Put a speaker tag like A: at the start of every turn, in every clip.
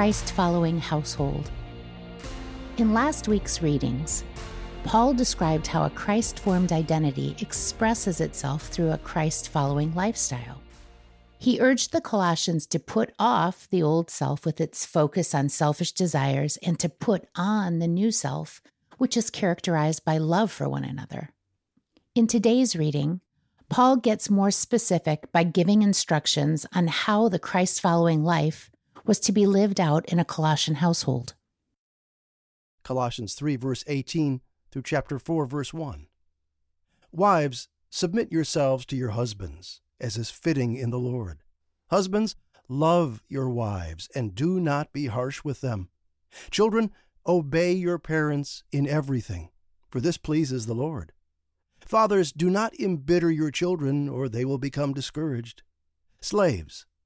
A: Christ following household. In last week's readings, Paul described how a Christ formed identity expresses itself through a Christ following lifestyle. He urged the Colossians to put off the old self with its focus on selfish desires and to put on the new self, which is characterized by love for one another. In today's reading, Paul gets more specific by giving instructions on how the Christ following life was to be lived out in a Colossian household.
B: Colossians 3, verse 18 through chapter 4, verse 1. Wives, submit yourselves to your husbands as is fitting in the Lord. Husbands, love your wives and do not be harsh with them. Children, obey your parents in everything, for this pleases the Lord. Fathers, do not embitter your children, or they will become discouraged. Slaves,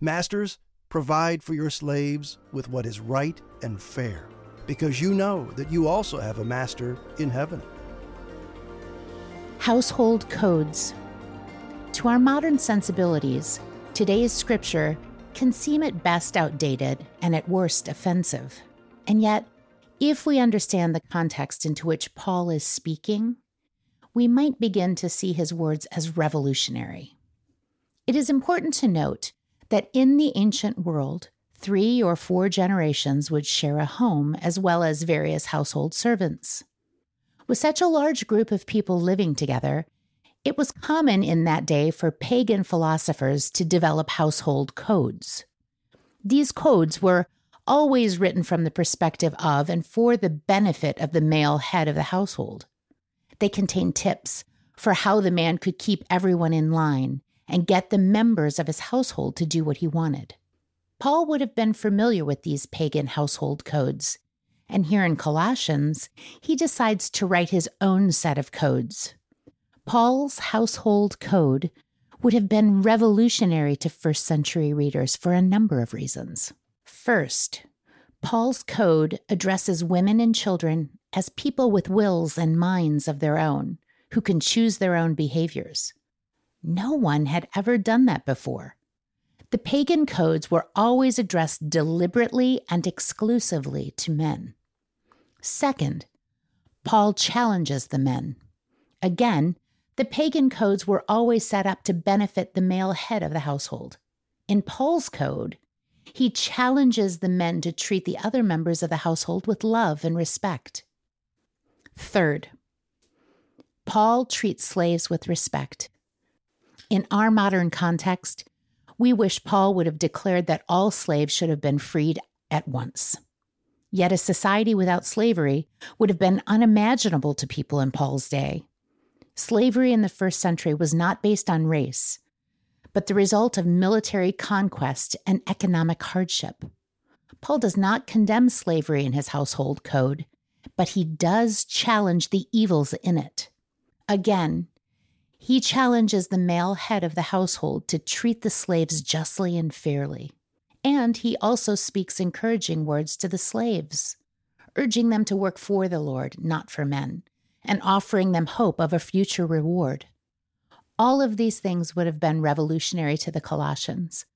B: Masters, provide for your slaves with what is right and fair, because you know that you also have a master in heaven.
A: Household codes to our modern sensibilities, today's scripture can seem at best outdated and at worst offensive. And yet, if we understand the context into which Paul is speaking, we might begin to see his words as revolutionary. It is important to note that in the ancient world, three or four generations would share a home as well as various household servants. With such a large group of people living together, it was common in that day for pagan philosophers to develop household codes. These codes were always written from the perspective of and for the benefit of the male head of the household. They contained tips for how the man could keep everyone in line and get the members of his household to do what he wanted. Paul would have been familiar with these pagan household codes, and here in Colossians, he decides to write his own set of codes Paul's household code would have been revolutionary to first century readers for a number of reasons. First, Paul's code addresses women and children as people with wills and minds of their own who can choose their own behaviors. No one had ever done that before. The pagan codes were always addressed deliberately and exclusively to men. Second, Paul challenges the men. Again, the pagan codes were always set up to benefit the male head of the household. In Paul's code, he challenges the men to treat the other members of the household with love and respect. Third, Paul treats slaves with respect. In our modern context, we wish Paul would have declared that all slaves should have been freed at once. Yet a society without slavery would have been unimaginable to people in Paul's day. Slavery in the first century was not based on race, but the result of military conquest and economic hardship. Paul does not condemn slavery in his household code, but he does challenge the evils in it. Again, he challenges the male head of the household to treat the slaves justly and fairly. And he also speaks encouraging words to the slaves, urging them to work for the Lord, not for men, and offering them hope of a future reward. All of these things would have been revolutionary to the Colossians.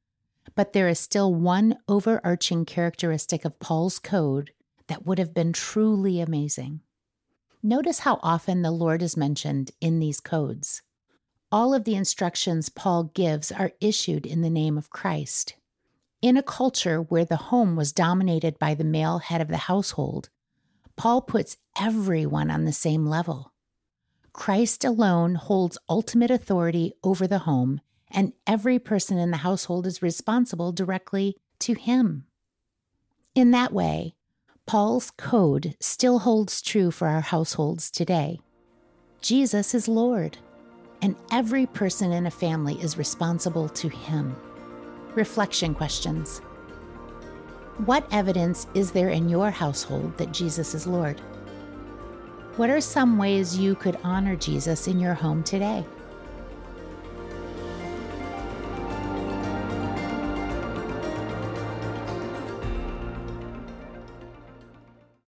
A: But there is still one overarching characteristic of Paul's code that would have been truly amazing. Notice how often the Lord is mentioned in these codes. All of the instructions Paul gives are issued in the name of Christ. In a culture where the home was dominated by the male head of the household, Paul puts everyone on the same level. Christ alone holds ultimate authority over the home, and every person in the household is responsible directly to him. In that way, Paul's code still holds true for our households today. Jesus is Lord, and every person in a family is responsible to him. Reflection questions What evidence is there in your household that Jesus is Lord? What are some ways you could honor Jesus in your home today?